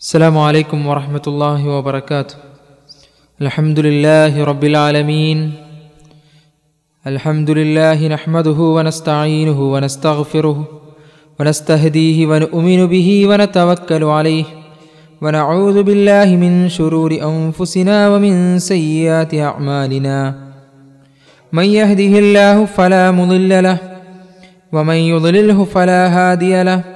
السلام عليكم ورحمة الله وبركاته. الحمد لله رب العالمين. الحمد لله نحمده ونستعينه ونستغفره ونستهديه ونؤمن به ونتوكل عليه ونعوذ بالله من شرور أنفسنا ومن سيئات أعمالنا. من يهده الله فلا مضل له ومن يضلله فلا هادي له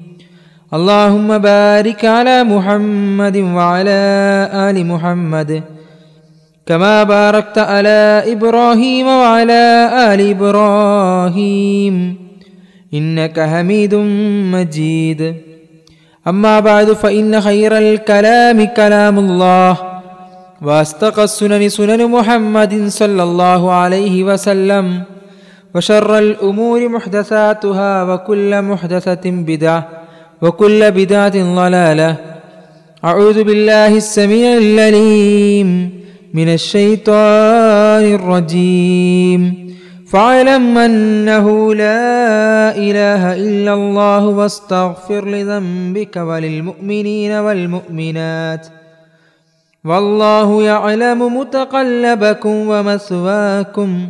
اللهم بارك على محمد وعلى آل محمد كما باركت على إبراهيم وعلى آل إبراهيم إنك حميد مجيد. أما بعد فإن خير الكلام كلام الله وأصدق السنن سنن محمد صلى الله عليه وسلم وشر الأمور محدثاتها وكل محدثة بدعة وكل بدعة ضلالة. أعوذ بالله السميع العليم من الشيطان الرجيم. فاعلم أنه لا إله إلا الله واستغفر لذنبك وللمؤمنين والمؤمنات. والله يعلم متقلبكم ومثواكم.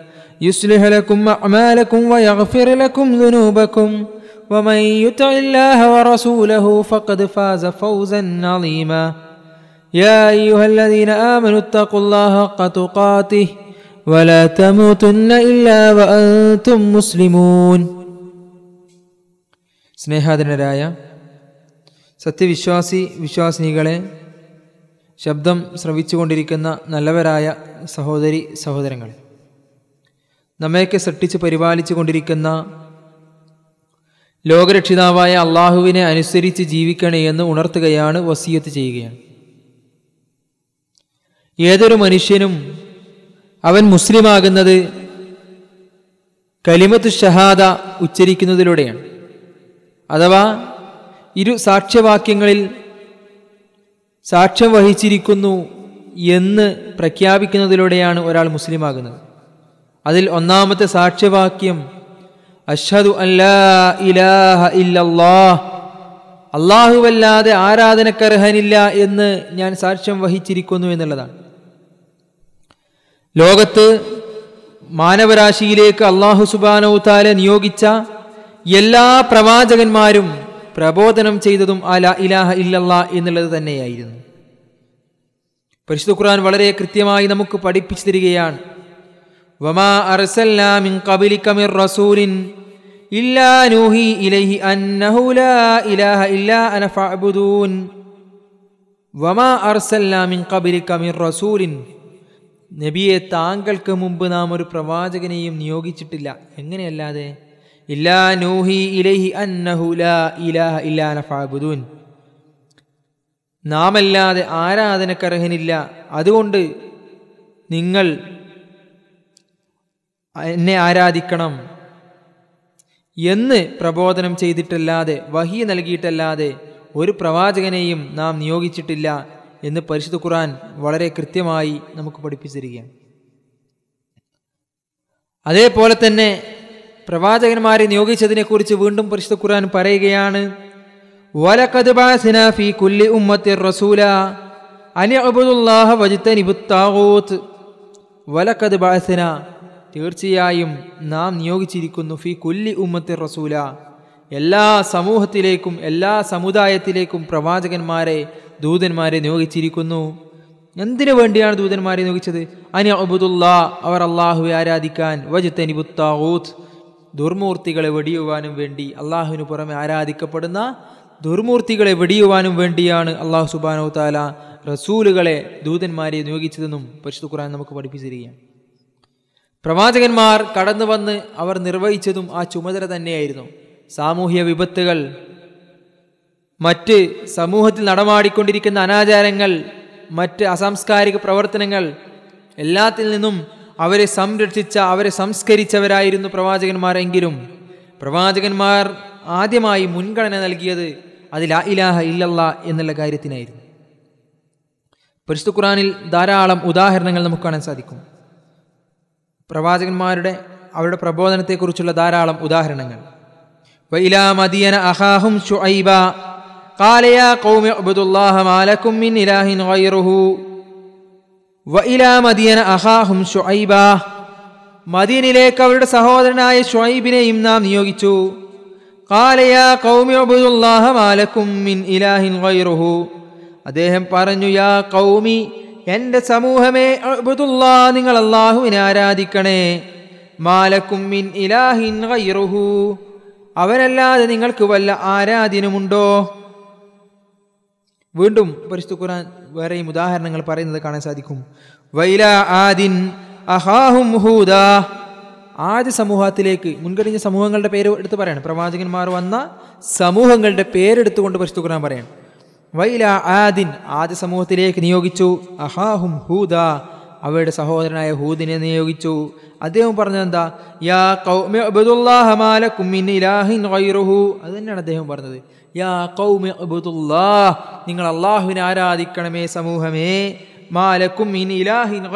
يصلح لكم أعمالكم ويغفر لكم ذنوبكم ومن يطع الله ورسوله فقد فاز فوزا عظيما يا أيها الذين آمنوا اتقوا الله حق تقاته ولا تموتن إلا وأنتم مسلمون സ്നേഹാദരനരായ സത്യവിശ്വാസി വിശ്വാസിനികളെ ശബ്ദം ശ്രവിച്ചുകൊണ്ടിരിക്കുന്ന നല്ലവരായ സഹോദരി സഹോദരങ്ങളെ നമ്മയൊക്കെ സൃഷ്ടിച്ച് പരിപാലിച്ചു കൊണ്ടിരിക്കുന്ന ലോകരക്ഷിതാവായ അള്ളാഹുവിനെ അനുസരിച്ച് ജീവിക്കണേ എന്ന് ഉണർത്തുകയാണ് വസീയത്ത് ചെയ്യുകയാണ്. ഏതൊരു മനുഷ്യനും അവൻ മുസ്ലിമാകുന്നത് കലിമത്ത് ഷഹാദ ഉച്ചരിക്കുന്നതിലൂടെയാണ്. അഥവാ ഇരു സാക്ഷ്യവാക്യങ്ങളിൽ സാക്ഷ്യം വഹിച്ചിരിക്കുന്നു എന്ന് പ്രഖ്യാപിക്കുന്നതിലൂടെയാണ് ഒരാൾ മുസ്ലിമാകുന്നത്. അതിൽ ഒന്നാമത്തെ സാക്ഷ്യവാക്യം അല്ലാഹ ഇലാഹ ഇല്ലല്ലാഹ്. അള്ളാഹുവല്ലാതെ ആരാധനക്കർഹനില്ല എന്ന് ഞാൻ സാക്ഷ്യം വഹിച്ചിരിക്കുന്നു എന്നുള്ളതാണ്. ലോകത്ത് മാനവരാശിയിലേക്ക് അള്ളാഹു സുബാനൌത്താല നിയോഗിച്ച എല്ലാ പ്രവാചകന്മാരും പ്രബോധനം ചെയ്തതും അല ഇലാഹ ഇല്ലല്ലാ എന്നുള്ളത് തന്നെയായിരുന്നു. പരിശുദ്ധ ഖുർആൻ വളരെ കൃത്യമായി നമുക്ക് പഠിപ്പിച്ചു തരികയാണ്. വമാ റസൂലിൻ ഇല്ലാ നൂഹി ഇലൈഹി അന്നഹു ലാ ഇലാഹ അന വമാ റസൂലിൻ. നബിയെ താങ്കൾക്ക് മുമ്പ് നാം ഒരു പ്രവാചകനെയും നിയോഗിച്ചിട്ടില്ല. എങ്ങനെയല്ലാതെ? ഇല്ലാ നൂഹി ഇലൈഹി അന്നഹു ലാ ഇലാഹ അന നാമല്ലാതെ ആരാധനക്കർഹനില്ല. അതുകൊണ്ട് നിങ്ങൾ എന്നെ ആരാധിക്കണം എന്ന് പ്രബോധനം ചെയ്തിട്ടല്ലാതെ വഹി നൽകിയിട്ടല്ലാതെ ഒരു പ്രവാചകനെയും നാം നിയോഗിച്ചിട്ടില്ല എന്ന് പരിശുദ്ധ ഖുറാൻ വളരെ കൃത്യമായി നമുക്ക് പഠിപ്പിച്ചിരിക്കുകയാണ്. അതേപോലെ തന്നെ പ്രവാചകന്മാരെ നിയോഗിച്ചതിനെക്കുറിച്ച് വീണ്ടും പരിശുദ്ധ ഖുറാൻ പറയുകയാണ് വലഖദ് ബഅസ്നാ തീർച്ചയായും നാം നിയോഗിച്ചിരിക്കുന്നു ഫി കുല്ലി ഉമ്മത്തി റസൂല. എല്ലാ സമൂഹത്തിലേക്കും എല്ലാ സമുദായത്തിലേക്കും പ്രവാചകന്മാരെ ദൂതന്മാരെ നിയോഗിച്ചിരിക്കുന്നു. എന്തിനു വേണ്ടിയാണ് ദൂതന്മാരെ നിയോഗിച്ചത്? അനി അബുദുല്ലാ അവർ അള്ളാഹുവെ ആരാധിക്കാൻ. വജുത്തനിബുത്താവൂത്ത് ദുർമൂർത്തികളെ വെടിയുവാനും വേണ്ടി അള്ളാഹുവിന് പുറമെ ആരാധിക്കപ്പെടുന്ന ദുർമൂർത്തികളെ വെടിയുവാനും വേണ്ടിയാണ് അള്ളാഹു സുബാനോ താല റസൂലുകളെ ദൂതന്മാരെ നിയോഗിച്ചതെന്നും പരിശുദ്ധ ഖുറാൻ നമുക്ക് പഠിപ്പിച്ചിരിക്കുകയാണ്. പ്രവാചകന്മാർ കടന്നു വന്ന് അവർ നിർവഹിച്ചതും ആ ചുമതല തന്നെയായിരുന്നു. സാമൂഹ്യ വിപത്തുകൾ മറ്റ് സമൂഹത്തിൽ നടമാടിക്കൊണ്ടിരിക്കുന്ന അനാചാരങ്ങൾ മറ്റ് അസാംസ്കാരിക പ്രവർത്തനങ്ങൾ എല്ലാത്തിൽ നിന്നും അവരെ സംരക്ഷിച്ച അവരെ സംസ്കരിച്ചവരായിരുന്നു പ്രവാചകന്മാരെങ്കിലും പ്രവാചകന്മാർ ആദ്യമായി മുൻഗണന നൽകിയത് അതിൽ ഇലാഹ ഇല്ലല്ല എന്നുള്ള കാര്യത്തിനായിരുന്നു. പരിശുദ്ധ ഖുറാനിൽ ധാരാളം ഉദാഹരണങ്ങൾ നമുക്ക് കാണാൻ സാധിക്കും. പ്രവാചകന്മാരുടെ അവരുടെ പ്രബോധനത്തെക്കുറിച്ചുള്ള ധാരാളം ഉദാഹരണങ്ങൾ وإلى مدين أخاهم شعيبا قال يا قوم اعبدوا الله ما لكم من إله غيره وإلى مدين أخاهم شعيبا മദീനിലേക്ക് അവരുടെ സഹോദരനായ ഷുഐബിനെയും നാം നിയോഗിച്ചു قال يا قوم اعبدوا الله ما لكم من إله غيره അദ്ദേഹം പറഞ്ഞു യാ കൗമി എന്റെ സമൂഹമേ അബുദുല്ലാ നിങ്ങൾ അള്ളാഹുവിനെ ആരാധിക്കണേ. മാലക്കും മിൻ ഇലാഹിൻ അവനല്ലാതെ നിങ്ങൾക്ക് വല്ല ആരാധ്യനുമുണ്ടോ വീണ്ടും പരിശുദ്ധ ഖുർആൻ വേറെയും ഉദാഹരണങ്ങൾ പറയുന്നത് കാണാൻ സാധിക്കും. വൈല ആദിൻ അഹാഹും ആദ്യ സമൂഹത്തിലേക്ക് മുൻകഴിഞ്ഞ സമൂഹങ്ങളുടെ പേര് എടുത്ത് പറയാണ്. പ്രവാചകന്മാർ വന്ന സമൂഹങ്ങളുടെ പേരെടുത്തുകൊണ്ട് പരിശുദ്ധ ഖുർആൻ പറയാണ്. വൈല ആദിൻ ആദ്യ സമൂഹത്തിലേക്ക് നിയോഗിച്ചു. അഹാഹും ഹൂദ. അവരുടെ സഹോദരനായ ഹൂദിനെ നിയോഗിച്ചു. അദ്ദേഹം പറഞ്ഞത് എന്താ യാ ഗൈറുഹു. അത് തന്നെയാണ് അദ്ദേഹം പറഞ്ഞത്. യാ അബ്ദുല്ലാഹ് നിങ്ങൾ അള്ളാഹുവിനെ ആരാധിക്കണമേ സമൂഹമേ. മാലക്കും ഇലാഹിൻ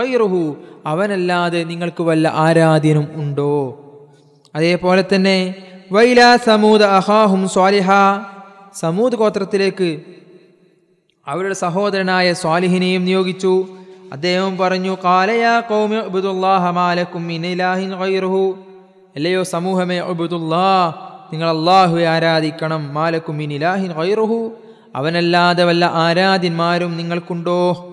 അവനല്ലാതെ നിങ്ങൾക്ക് വല്ല ആരാധ്യനും ഉണ്ടോ? അതേപോലെ തന്നെ വൈല സമൂദ് അഹാഹും സ്വാലിഹ. സമൂദ് ഗോത്രത്തിലേക്ക് അവരുടെ സഹോദരനായ സ്വാലിഹിനെയും നിയോഗിച്ചു. അദ്ദേഹം പറഞ്ഞു കാലയാ കൗമി ഉബുദുല്ലാഹ മാലക്കും മിൻ ഇലാഹിൻ അല്ലയോ സമൂഹമേ അബുദുല്ലാ നിങ്ങൾ അള്ളാഹുവെ ആരാധിക്കണം മാലക്കും ഇനിലാഹിൻ ഖൈറുഹു അവനല്ലാതെ വല്ല ആരാധ്യന്മാരും നിങ്ങൾക്കുണ്ടോ?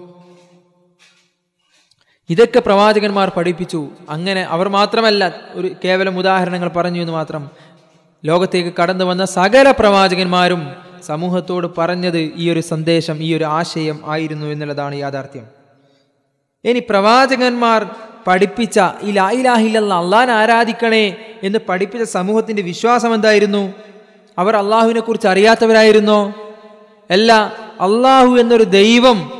ഇതൊക്കെ പ്രവാചകന്മാർ പഠിപ്പിച്ചു. അങ്ങനെ അവർ മാത്രമല്ല ഒരു കേവലം ഉദാഹരണങ്ങൾ പറഞ്ഞു എന്ന് മാത്രം. ലോകത്തേക്ക് കടന്നു വന്ന സകല പ്രവാചകന്മാരും സമൂഹത്തോട് പറഞ്ഞത് ഈ ഒരു സന്ദേശം ഈ ഒരു ആശയം ആയിരുന്നു എന്നുള്ളതാണ് യാഥാർത്ഥ്യം. ഇനി പ്രവാചകന്മാർ പഠിപ്പിച്ച ഈ ലായിലാഹില്ല അള്ളാൻ ആരാധിക്കണേ എന്ന് പഠിപ്പിച്ച സമൂഹത്തിന്റെ വിശ്വാസം എന്തായിരുന്നു? അവർ അള്ളാഹുവിനെ കുറിച്ച് അറിയാത്തവരായിരുന്നോ? അല്ല അള്ളാഹു എന്നൊരു ദൈവം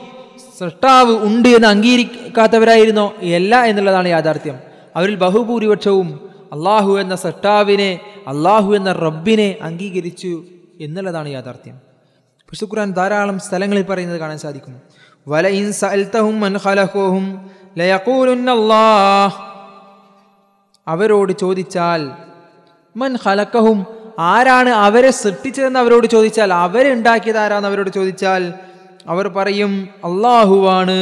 സൃഷ്ടാവ് ഉണ്ട് എന്ന് അംഗീകരിക്കാത്തവരായിരുന്നോ? അല്ല എന്നുള്ളതാണ് യാഥാർത്ഥ്യം. അവരിൽ ബഹുഭൂരിപക്ഷവും അള്ളാഹു എന്ന സൃഷ്ടാവിനെ അള്ളാഹു എന്ന റബ്ബിനെ അംഗീകരിച്ചു. എന്നുള്ളതാണ് യാഥാർത്ഥ്യം. വിശുദ്ധ ഖുർആൻ ധാരാളം സ്ഥലങ്ങളിൽ പറയുന്നത് കാണാൻ സാധിക്കും വലഇൻ സഅൽതഹും മൻ ഖലഖൂഹും ലയഖൂലുന്നല്ലാഹ്. അവരോട് ചോദിച്ചാൽ മൻ ഖലഖഹും ആരാണ് അവരെ സൃഷ്ടിച്ചതെന്ന് അവരോട് ചോദിച്ചാൽ അവരെ ഉണ്ടാക്കിയത് ആരാന്ന് അവരോട് ചോദിച്ചാൽ അവർ പറയും അള്ളാഹുവാണ്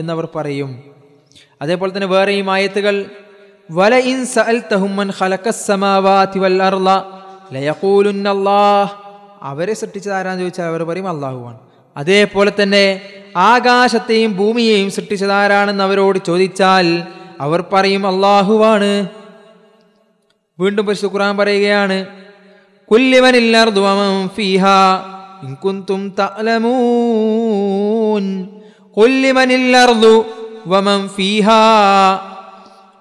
എന്നവർ പറയും. അതേപോലെ തന്നെ വേറെയും ആയത്തുകൾ വല ഇൻ സഅൽതഹും മൻ ഖലഖസ് സമാവാതി വൽ അർള ലയഖൂലുന്ന അല്ലാഹ് അവരെ സൃഷ്ടിച്ചത് ആരാന്ന് ചോദിച്ചാൽ അവർ പറയും അള്ളാഹുവാണ് അതേപോലെ തന്നെ ആകാശത്തെയും ഭൂമിയെയും സൃഷ്ടിച്ചത് ആരാണെന്ന് അവരോട് ചോദിച്ചാൽ അവർ പറയും അള്ളാഹുവാണ് വീണ്ടും പരിശുദ്ധ ഖുർആൻ പറയുകയാണ്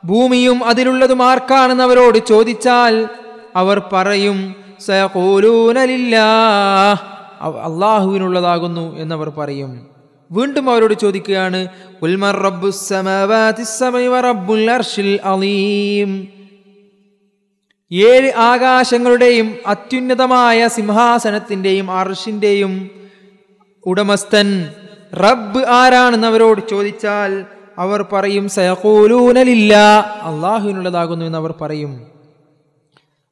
ഭൂമിയും അതിലുള്ളതും ആർക്കാണെന്ന് അവരോട് ചോദിച്ചാൽ അവർ പറയും സയഖൂലൂന ലില്ലാഹ്. അവ- അള്ളാഹുവിനുള്ളതാകുന്നു എന്നവർ പറയും. വീണ്ടും അവരോട് ചോദിക്കുകയാണ് ഉൽമർ അർശിൽ അലീം. ഏഴ് ആകാശങ്ങളുടെയും അത്യുന്നതമായ സിംഹാസനത്തിന്റെയും അർഷിന്റെയും ഉടമസ്ഥൻ റബ്ബ് ആരാണെന്ന് അവരോട് ചോദിച്ചാൽ അവർ പറയും സയഖൂലൂനലില്ല അള്ളാഹുവിനുള്ളതാകുന്നു എന്ന് അവർ പറയും.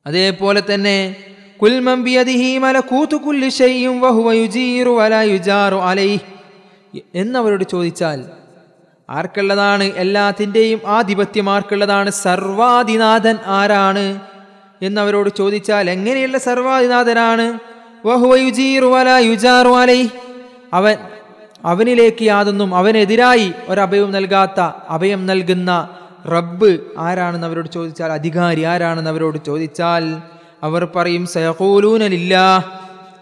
അതേപോലെ തന്നെ എന്നവരോട് ചോദിച്ചാൽ ആർക്കുള്ളതാണ് എല്ലാത്തിന്റെയും ആധിപത്യം ആർക്കുള്ളതാണ് സർവാധിനാഥൻ ആരാണ്? എന്നവരോട് ചോദിച്ചാൽ എങ്ങനെയുള്ള സർവാധിനാഥനാണ്? അവൻ അവനിലേക്ക് യാതൊന്നും അവനെതിരായി ഒരഭയവും നൽകാത്ത അഭയം നൽകുന്ന റബ്ബ് ആരാണെന്ന് അവരോട് ചോദിച്ചാൽ അധികാരി ആരാണെന്ന് അവരോട് ചോദിച്ചാൽ അവർ പറയും സയഹൂലൂനലില്ല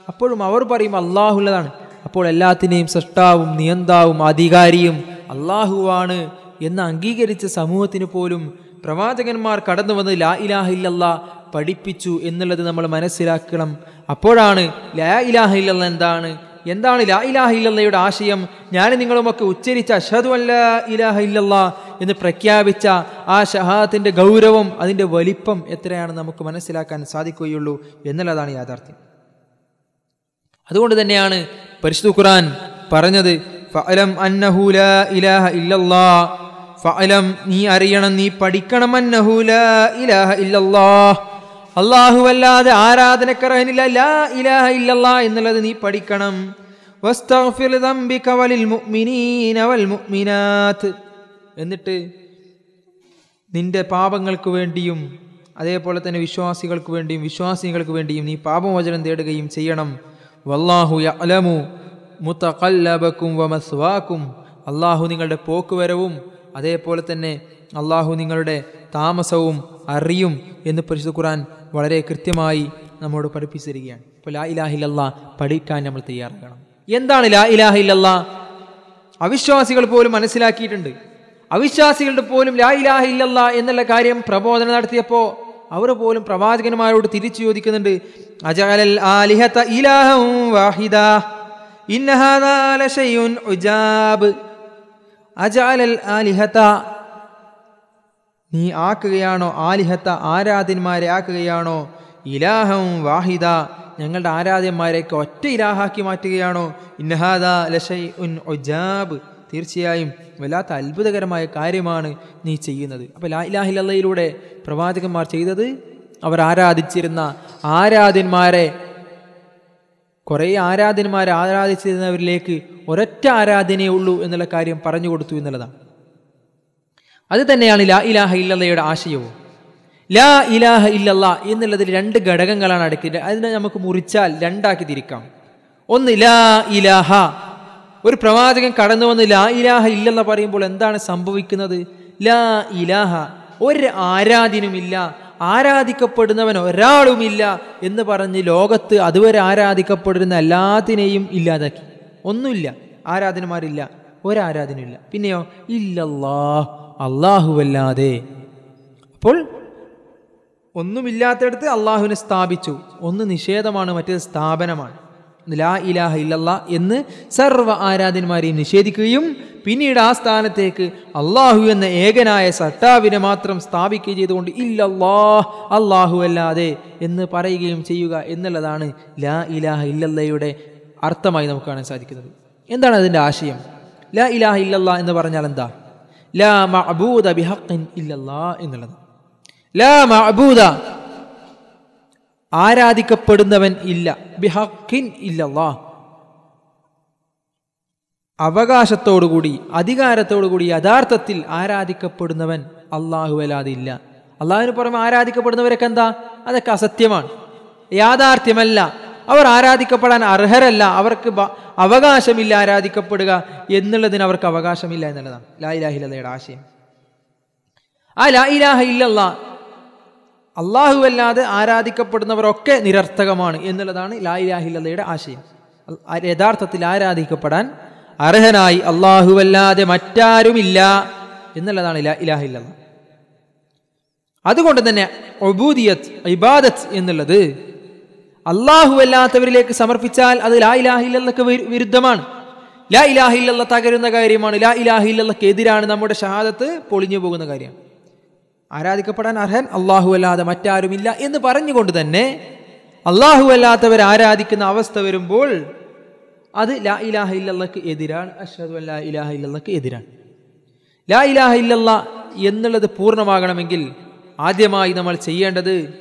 അപ്പോഴും അവർ പറയും അള്ളാഹുള്ളതാണ് അപ്പോൾ എല്ലാത്തിനെയും സൃഷ്ടാവും നിയന്താവും അധികാരിയും അള്ളാഹുവാണ് എന്ന് അംഗീകരിച്ച സമൂഹത്തിന് പോലും പ്രവാചകന്മാർ കടന്നു വന്ന് ലാ ഇലാഹ പഠിപ്പിച്ചു എന്നുള്ളത് നമ്മൾ മനസ്സിലാക്കണം. അപ്പോഴാണ് ലാ ഇലാഹ എന്താണ് എന്താണ് ലാ ഇലാഹ ഇല്ലയുടെ ആശയം? ഞാൻ നിങ്ങളുമൊക്കെ ഉച്ചരിച്ച അഷദു അല്ല ഇലാഹ ഇല്ലല്ല എന്ന് പ്രഖ്യാപിച്ച ആ ഷഹാദത്തിന്റെ ഗൗരവം അതിന്റെ വലിപ്പം എത്രയാണെന്ന് നമുക്ക് മനസ്സിലാക്കാൻ സാധിക്കുകയുള്ളൂ എന്നുള്ളതാണ് യാഥാർത്ഥ്യം. അതുകൊണ്ട് തന്നെയാണ് പരിശുദ്ധ ഖുറാൻ പറഞ്ഞത് ഫഅലം അന്നഹു ലാ ഇലാഹ ഇല്ലല്ലാ ഫഅലം നീ അറിയണം നീ പഠിക്കണം അന്നഹു ലാ ഇലാഹ ഇല്ലല്ലാ അല്ലാഹു അല്ലാതെ ആരാധനക്കറഹനില്ല ലാ ഇലാഹ ഇല്ലല്ലാ എന്നുള്ളത് നീ പഠിക്കണം. മുഅ്മിനീന വൽ മുഅ്മിനാത്ത് എന്നിട്ട് നിന്റെ പാപങ്ങൾക്ക് വേണ്ടിയും അതേപോലെ തന്നെ വിശ്വാസികൾക്ക് വേണ്ടിയും വിശ്വാസികൾക്ക് വേണ്ടിയും നീ പാപമോചനം തേടുകയും ചെയ്യണം. വല്ലാഹു യഅലമു മുതഖല്ലബക്കും വമസ്വാക്കും. അള്ളാഹു നിങ്ങളുടെ പോക്കുവരവും അതേപോലെ തന്നെ അള്ളാഹു നിങ്ങളുടെ താമസവും അറിയും എന്ന് പരിശുദ്ധ ഖുർആൻ വളരെ കൃത്യമായി നമ്മോട് പഠിപ്പിച്ചിരിക്കുകയാണ്. ഇപ്പോൾ ലാ ഇലാഹിലല്ലാ പഠിക്കാൻ നമ്മൾ തയ്യാറാകണം. എന്താണ് ലാ ഇലാഹ ഇലാഹില്ലല്ലാ അവിശ്വാസികൾ പോലും മനസ്സിലാക്കിയിട്ടുണ്ട്. അവിശ്വാസികളുടെ പോലും ലാ ഇലാഹ ഇല്ലല്ലാ എന്നുള്ള കാര്യം പ്രബോധനം നടത്തിയപ്പോൾ അവർ പോലും പ്രവാചകന്മാരോട് തിരിച്ചു ചോദിക്കുന്നുണ്ട്. ആലിഹത വാഹിദ? ഉജാബ്. ആലിഹത. നീ ആക്കുകയാണോ ആലിഹത്ത ആരാധന്മാരെ ആക്കുകയാണോ? ഇലാഹം വാഹിദ. ഞങ്ങളുടെ ആരാധ്യന്മാരെയൊക്കെ ഒറ്റ ഇലാഹാക്കി മാറ്റുകയാണോ? ഇന്നഹാദ ലഷൈ ഉൻ ഒജാബ് തീർച്ചയായും വല്ലാത്ത അത്ഭുതകരമായ കാര്യമാണ് നീ ചെയ്യുന്നത്. അപ്പോൾ ലാ ഇലാഹില്ലയിലൂടെ പ്രവാചകന്മാർ ചെയ്തത് അവർ ആരാധിച്ചിരുന്ന ആരാധ്യന്മാരെ കുറേ ആരാധ്യന്മാരെ ആരാധിച്ചിരുന്നവരിലേക്ക് ഒരൊറ്റ ആരാധനയേ ഉള്ളൂ എന്നുള്ള കാര്യം പറഞ്ഞു കൊടുത്തു എന്നുള്ളതാണ്. അത് തന്നെയാണ് ലാ ഇലാഹ ഇല്ലയുടെ ആശയവും. ലാ ഇലാഹ ഇല്ലല്ല എന്നുള്ളതിൽ രണ്ട് ഘടകങ്ങളാണ് അടുക്കിയിട്ട് അതിനെ നമുക്ക് മുറിച്ചാൽ രണ്ടാക്കി തിരിക്കാം. ഒന്ന് ലാ ഇലാഹ. ഒരു പ്രവാചകൻ കടന്നു വന്ന് ലാ ഇലാഹ ഇല്ലെന്ന് പറയുമ്പോൾ എന്താണ് സംഭവിക്കുന്നത്? ലാ ഇലാഹ. ഒരു ആരാധ്യനുമില്ല ആരാധിക്കപ്പെടുന്നവൻ ഒരാളുമില്ല എന്ന് പറഞ്ഞ് ലോകത്ത് അതുവരെ ആരാധിക്കപ്പെടുന്ന എല്ലാത്തിനെയും ഇല്ലാതാക്കി. ഒന്നുമില്ല. ആരാധനമാരില്ല. ഒരാരാധനയില്ല പിന്നെയോ ഇല്ലല്ലാ. അള്ളാഹുവല്ലാതെ അപ്പോൾ ഒന്നുമില്ലാത്തടത്ത് അള്ളാഹുവിനെ സ്ഥാപിച്ചു. ഒന്ന് നിഷേധമാണ് മറ്റേത് സ്ഥാപനമാണ്. ലാ ഇലാഹ ഇല്ലല്ല എന്ന് സർവ ആരാധന്മാരെയും നിഷേധിക്കുകയും പിന്നീട് ആ സ്ഥാനത്തേക്ക് അള്ളാഹു എന്ന ഏകനായ സട്ടാവിനെ മാത്രം സ്ഥാപിക്കുകയും ചെയ്തുകൊണ്ട് ഇല്ലല്ലാ അള്ളാഹു അല്ലാതെ എന്ന് പറയുകയും ചെയ്യുക എന്നുള്ളതാണ് ലാ ഇലാഹ ഇല്ലല്ലയുടെ അർത്ഥമായി നമുക്ക് കാണാൻ സാധിക്കുന്നത്. എന്താണ് അതിന്റെ ആശയം? ലാ ഇലാഹ ഇല്ലല്ല എന്ന് പറഞ്ഞാൽ എന്താ? ലാ മഅബൂദ ബിഹഖിൻ ഇല്ലല്ലാ എന്നുള്ളത്. ലാ മഅബൂദ. ആരാധിക്കപ്പെടുന്നവൻ ഇല്ല. ബിഹക്കിൻ ഇല്ലല്ലാ അവകാശത്തോടുകൂടി അധികാരത്തോടുകൂടി യഥാർത്ഥത്തിൽ ആരാധിക്കപ്പെടുന്നവൻ അള്ളാഹു അല്ലാതെ ഇല്ല. അള്ളാഹുവിന് പുറമെ ആരാധിക്കപ്പെടുന്നവരൊക്കെ എന്താ അതൊക്കെ അസത്യമാണ്. യാഥാർത്ഥ്യമല്ല. അവർ ആരാധിക്കപ്പെടാൻ അർഹരല്ല. അവർക്ക് അവകാശമില്ല ആരാധിക്കപ്പെടുക എന്നുള്ളതിന് അവർക്ക് അവകാശമില്ല എന്നുള്ളതാണ്. ലാ ഇലാഹില്ലയുടെ ആശയം. ആ ലാ ഇലാഹ ഇല്ലല്ല അള്ളാഹു അല്ലാതെ ആരാധിക്കപ്പെടുന്നവരൊക്കെ നിരർത്ഥകമാണ് എന്നുള്ളതാണ് ലാ ഇലാഹില്ലയുടെ ആശയം. യഥാർത്ഥത്തിൽ ആരാധിക്കപ്പെടാൻ അർഹനായി അള്ളാഹുവല്ലാതെ മറ്റാരുമില്ല എന്നുള്ളതാണ് ലാ ഇലാഹില്ല അതുകൊണ്ട് തന്നെ ഒബൂദിയത്ത് ഇബാദത്ത് എന്നുള്ളത് അള്ളാഹുവല്ലാത്തവരിലേക്ക് സമർപ്പിച്ചാൽ അത് ലാ ഇലാഹില്ലക്ക് വിരുദ്ധമാണ്. ലാ ഇലാഹില്ല തകരുന്ന കാര്യമാണ് ലാ ഇലാഹില്ലക്ക് എതിരാണ് നമ്മുടെ ഷഹാദത്ത് പൊളിഞ്ഞു പോകുന്ന കാര്യം ആരാധിക്കപ്പെടാൻ അർഹൻ? അള്ളാഹു അല്ലാതെ മറ്റാരുമില്ല എന്ന് പറഞ്ഞുകൊണ്ട് തന്നെ അള്ളാഹു അല്ലാത്തവർ ആരാധിക്കുന്ന അവസ്ഥ വരുമ്പോൾ അത് ലാ ഇലാഹ ഇല്ലക്ക് എതിരാണ്. അഷ്ഹദു അല്ലാ ഇലാഹ ഇല്ലക്ക് എതിരാണ്. ലാ ഇലാഹ ഇല്ലല്ല എന്നുള്ളത് പൂർണമാകണമെങ്കിൽ ആദ്യമായി നമ്മൾ ചെയ്യേണ്ടത്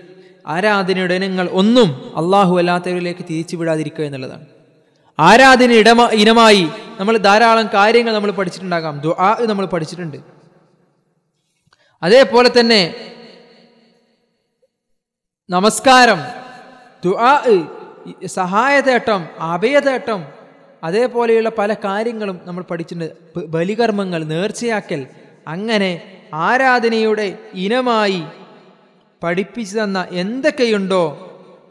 ആരാധനയുടെ ഇനങ്ങൾ ഒന്നും അള്ളാഹു അല്ലാത്തവരിലേക്ക് തിരിച്ചു വിടാതിരിക്കുക എന്നുള്ളതാണ്. ആരാധന ഇടമ ഇനമായി നമ്മൾ ധാരാളം കാര്യങ്ങൾ നമ്മൾ പഠിച്ചിട്ടുണ്ടാകാം. ദുആ നമ്മൾ പഠിച്ചിട്ടുണ്ട്. അതേപോലെ തന്നെ നമസ്കാരം ദുആ സഹായതേട്ടം അഭയതേട്ടം അതേപോലെയുള്ള പല കാര്യങ്ങളും നമ്മൾ പഠിച്ചിട്ടുണ്ട്. ബലികർമ്മങ്ങൾ നേർച്ചയാക്കൽ അങ്ങനെ ആരാധനയുടെ ഇനമായി പഠിപ്പിച്ചു തന്ന എന്തൊക്കെയുണ്ടോ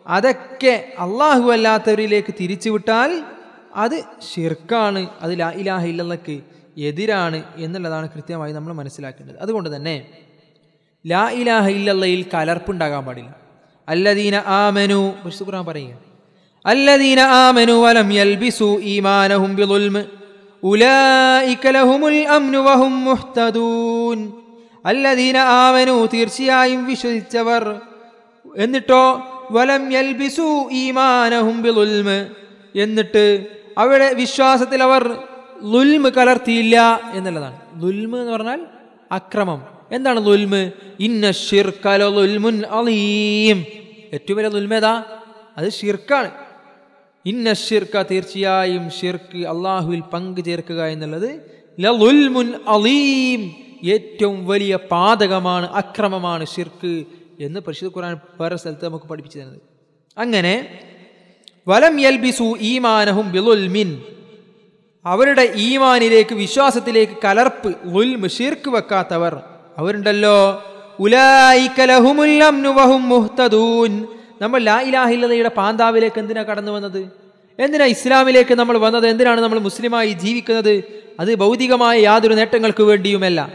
അതൊക്കെ അള്ളാഹു അല്ലാത്തവരിലേക്ക് തിരിച്ചുവിട്ടാൽ അത് ഷിർക്കാണ് അത് ലാ ഇലാഹ ഇല്ലല്ലക്ക് എതിരാണ് എന്നുള്ളതാണ് കൃത്യമായി നമ്മൾ മനസ്സിലാക്കേണ്ടത്. അതുകൊണ്ട് തന്നെ ലാ ഇലാഹ ഇല്ലയിൽ കലർപ്പുണ്ടാകാൻ പാടില്ല. അല്ലദീന ആമനു ഖുർആൻ പറയുക അല്ലദീന ആമനു വലം യൽബിസു ഈമാനഹും ബിദുൽമ് ഉലൈക ലഹുമുൽ അംനു വഹും മുഹ്തദൂൻ. അല്ലദീന ആമനു തീർച്ചയായും വിശ്വസിച്ചവർ എന്നിട്ടോ വലം യൽബിസു ഈമാനഹും ബിദുൽമ് എന്നിട്ട് അവിടെ വിശ്വാസത്തിൽ അവർ ലുൽമ് കലർത്തിയില്ല എന്നുള്ളതാണ്. ലുൽമ് എന്ന് പറഞ്ഞാൽ അക്രമം. എന്താണ് ലുൽമ്? ഇന്ന ഷിർക്കലുൽമുൻ അലീം. ഏറ്റവും വലിയ ലുൽമേതാ അത് ഷിർക്കാണ് ഇന്ന ഷിർക്ക തീർച്ചയായും ഷിർക്ക് അള്ളാഹുവിൽ പങ്കു ചേർക്കുക എന്നുള്ളത് ലുൽമുൻ അലീം. ഏറ്റവും വലിയ പാതകമാണ് അക്രമമാണ് ഷിർക്ക് എന്ന് പരിശുദ്ധ ഖുർആൻ വേറെ സ്ഥലത്ത് നമുക്ക് പഠിപ്പിച്ചു തരുന്നത്. അങ്ങനെ വലം യൽബിസു ഈമാനഹും ബിലുൽമിൻ. അവരുടെ ഈമാനിലേക്ക് വിശ്വാസത്തിലേക്ക് കലർപ്പ് ഉൽമ് ഷിർക്ക് വെക്കാത്തവർ അവരുണ്ടല്ലോ. മുഹ്തദൂൻ. നമ്മൾ ലാ ഇലാഹില്ലതയുടെ പാന്താവിലേക്ക് എന്തിനാ കടന്നു വന്നത്? എന്തിനാ ഇസ്ലാമിലേക്ക് നമ്മൾ വന്നത്? എന്തിനാണ് നമ്മൾ മുസ്ലിമായി ജീവിക്കുന്നത്? അത് ഭൗതികമായ യാതൊരു നേട്ടങ്ങൾക്ക് വേണ്ടിയുമല്ല.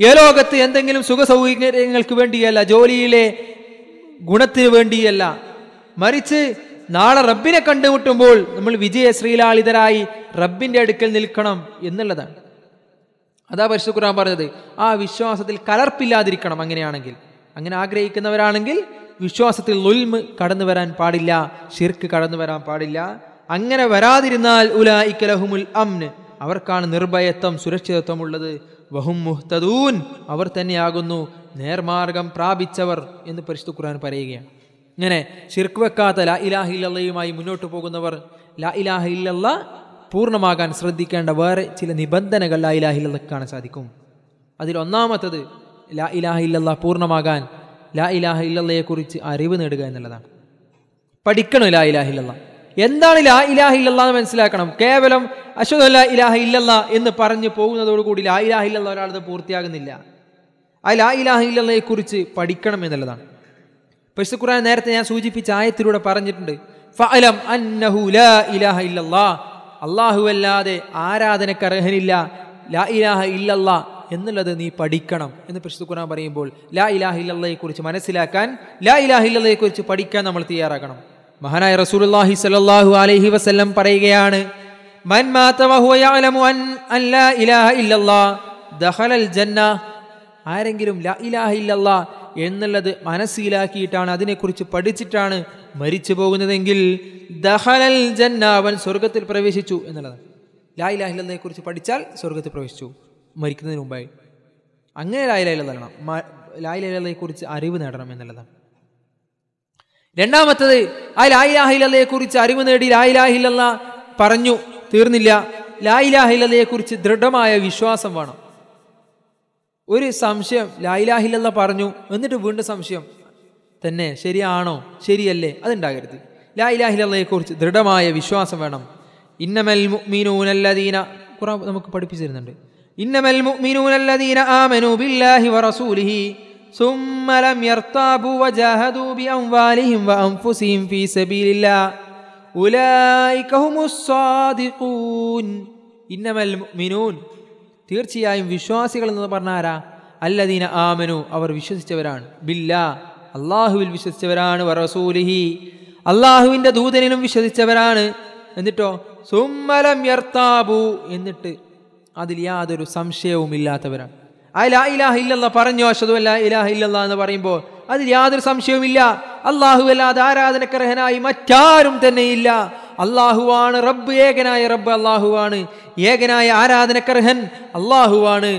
ഏ ലോകത്ത് എന്തെങ്കിലും സുഖ സൗകര്യങ്ങൾക്ക് വേണ്ടിയല്ല ജോലിയിലെ ഗുണത്തിന് വേണ്ടിയല്ല. മറിച്ച് നാളെ റബ്ബിനെ കണ്ടുമുട്ടുമ്പോൾ നമ്മൾ വിജയ ശ്രീലാളിതരായി റബ്ബിന്റെ അടുക്കൽ നിൽക്കണം എന്നുള്ളതാണ്. അതാ പരിശുദ്ധ ഖുർആൻ പറഞ്ഞത് ആ വിശ്വാസത്തിൽ കലർപ്പില്ലാതിരിക്കണം അങ്ങനെയാണെങ്കിൽ. അങ്ങനെ ആഗ്രഹിക്കുന്നവരാണെങ്കിൽ വിശ്വാസത്തിൽ ലുൽമ് കടന്നു വരാൻ പാടില്ല ഷിർക്ക് കടന്നു വരാൻ പാടില്ല. അങ്ങനെ വരാതിരുന്നാൽ ഉല ഇക്കലഹുമുൽ അംന് അവർക്കാണ് നിർഭയത്വം സുരക്ഷിതത്വം ഉള്ളത് വഹും മുഹ്തദൂൻ അവർ തന്നെയാകുന്നു നേർമാർഗം പ്രാപിച്ചവർ എന്ന് പരിശുദ്ധ ഖുർആൻ പറയുകയാണ്. ഇങ്ങനെ ചിർക്ക് വെക്കാത്ത ലാ ഇലാഹ ഇല്ലല്ലയുമായി മുന്നോട്ട് പോകുന്നവർ ലാ ഇലാഹ ഇല്ലല്ല പൂർണമാകാൻ ശ്രദ്ധിക്കേണ്ട വേറെ ചില നിബന്ധനകൾ ലാ ഇലാഹ ഇല്ലല്ലക്ക് കാണാൻ സാധിക്കും അതിൽ ഒന്നാമത്തത് ലാ ഇലാഹ പൂർണമാകാൻ ലാ ഇലാഹ ഇല്ലയെക്കുറിച്ച് അറിവ് നേടുക എന്നുള്ളതാണ് പഠിക്കണം ലാ ഇലാഹ ഇല്ലല്ല എന്താണ് ലാ ഇലാഹ ഇല്ലല്ല എന്ന് മനസ്സിലാക്കണം കേവലം അശ്വത ലാ ഇലാഹ ഇല്ലല്ല എന്ന് പറഞ്ഞു പോകുന്നതോടുകൂടി ലാ ഇലാഹ ഇല്ലല്ല ഒരാളത് പൂർത്തിയാകുന്നില്ല ആ ലാ ഇലാഹ ഇല്ലയെക്കുറിച്ച് പഠിക്കണം എന്നുള്ളതാണ് പരിശുദ്ധ ഖുറാൻ നേരത്തെ ഞാൻ സൂചിപ്പിച്ച ആയത്തിലൂടെ പറഞ്ഞിട്ടുണ്ട്. ഫഅലം അന്നഹു ലാ ഇലാഹ ഇല്ലല്ലാ. അല്ലാഹു അല്ലാതെ അർഹനില്ല. ലാ ഇലാഹ ഇല്ലല്ലാ എന്നുള്ളത് നീ പഠിക്കണം എന്ന് പരിശുദ്ധ ഖുർആൻ പറയുമ്പോൾ ലാ ഇലാഹ ഇല്ലല്ലയെക്കുറിച്ച് മനസ്സിലാക്കാൻ ലാ ഇലാഹ ഇല്ലല്ലയെക്കുറിച്ച് പഠിക്കാൻ നമ്മൾ തയ്യാറാക്കണം മഹാനായ റസൂലുള്ളാഹി സ്വല്ലല്ലാഹു അലൈഹി വസല്ലം പറയുകയാണ് മൻ വഹുവ യഅലമു അൻ അല്ലാ ഇലാഹ ഇല്ലല്ലാ ദഖലൽ ജന്ന. ആരെങ്കിലും ലാ ഇലാഹ ഇല്ലല്ലാ എന്നുള്ളത് മനസ്സിലാക്കിയിട്ടാണ് അതിനെക്കുറിച്ച് പഠിച്ചിട്ടാണ് മരിച്ചു പോകുന്നതെങ്കിൽ ദഹലൽ ജന്ന അവൻ സ്വർഗത്തിൽ പ്രവേശിച്ചു എന്നുള്ളതാണ് ലാ ലാഹിലെ കുറിച്ച് പഠിച്ചാൽ സ്വർഗത്തിൽ പ്രവേശിച്ചു മരിക്കുന്നതിന് മുമ്പായി. അങ്ങനെ ലാ ഇലാഹ തരണം നേടണം മ- ലാ ഇലാഹ കുറിച്ച് അറിവ് നേടണം എന്നുള്ളതാണ്. രണ്ടാമത്തത് ആ ലാ ലാഹിലയെ കുറിച്ച് അറിവ് നേടി ലാ ഇലാഹ പറഞ്ഞു തീർന്നില്ല. ലാ ലാഹിലയെ കുറിച്ച് ദൃഢമായ വിശ്വാസം വേണം. ഒരു സംശയം ലായിലാഹില്ല പറഞ്ഞു എന്നിട്ട് വീണ്ടും സംശയം തന്നെ ശരിയാണോ ശരിയല്ലേ അതുണ്ടാകരുത് ലായിലാഹില്ലയെ കുറിച്ച് ദൃഢമായ വിശ്വാസം വേണം ഇന്നമൽ മുഅ്മിനൂനല്ലദീന ഖുറാൻ നമുക്ക് പഠിപ്പിച്ചു തരുന്നുണ്ട് ഇന്നമൽ മുഅ്മിനൂനല്ലദീന ആമനു ബില്ലാഹി വറസൂലിഹി ثم لم يرتابوا وجاهدوا بأموالهم وأنفسهم في سبيل الله أولئك هم الصادقون إنما المؤمنون തീർച്ചയായും വിശ്വാസികൾ എന്ന് പറഞ്ഞ ആരാ? അല്ലദീന ആമനു. അവർ വിശ്വസിച്ചവരാണ്. ബില്ല. അള്ളാഹുവിൽ വിശ്വസിച്ചവരാണ്. വറസൂലിഹി അള്ളാഹുവിന്റെ ദൂതനിലും വിശ്വസിച്ചവരാണ്. എന്നിട്ടോ? സുമ്മലം യർത്താബു എന്നിട്ട് അതിൽ യാതൊരു സംശയവും ഇല്ലാത്തവരാണ്. ആ ഇലാഹ ഇല്ലല്ല പറഞ്ഞു അശ്വതുമല്ല ഇലാഹ ഇല്ലല്ല എന്ന് പറയുമ്പോൾ അതിൽ യാതൊരു സംശയവുമില്ല. അള്ളാഹു അല്ലാതെ ആരാധനക്കർഹനായി മറ്റാരും തന്നെയില്ല. അള്ളാഹുവാണ് റബ്ബ് ഏകനായ റബ്ബ് അള്ളാഹുവാണ് ഏകനായ ആരാധനക്കർഹൻ അള്ളാഹുവാണ്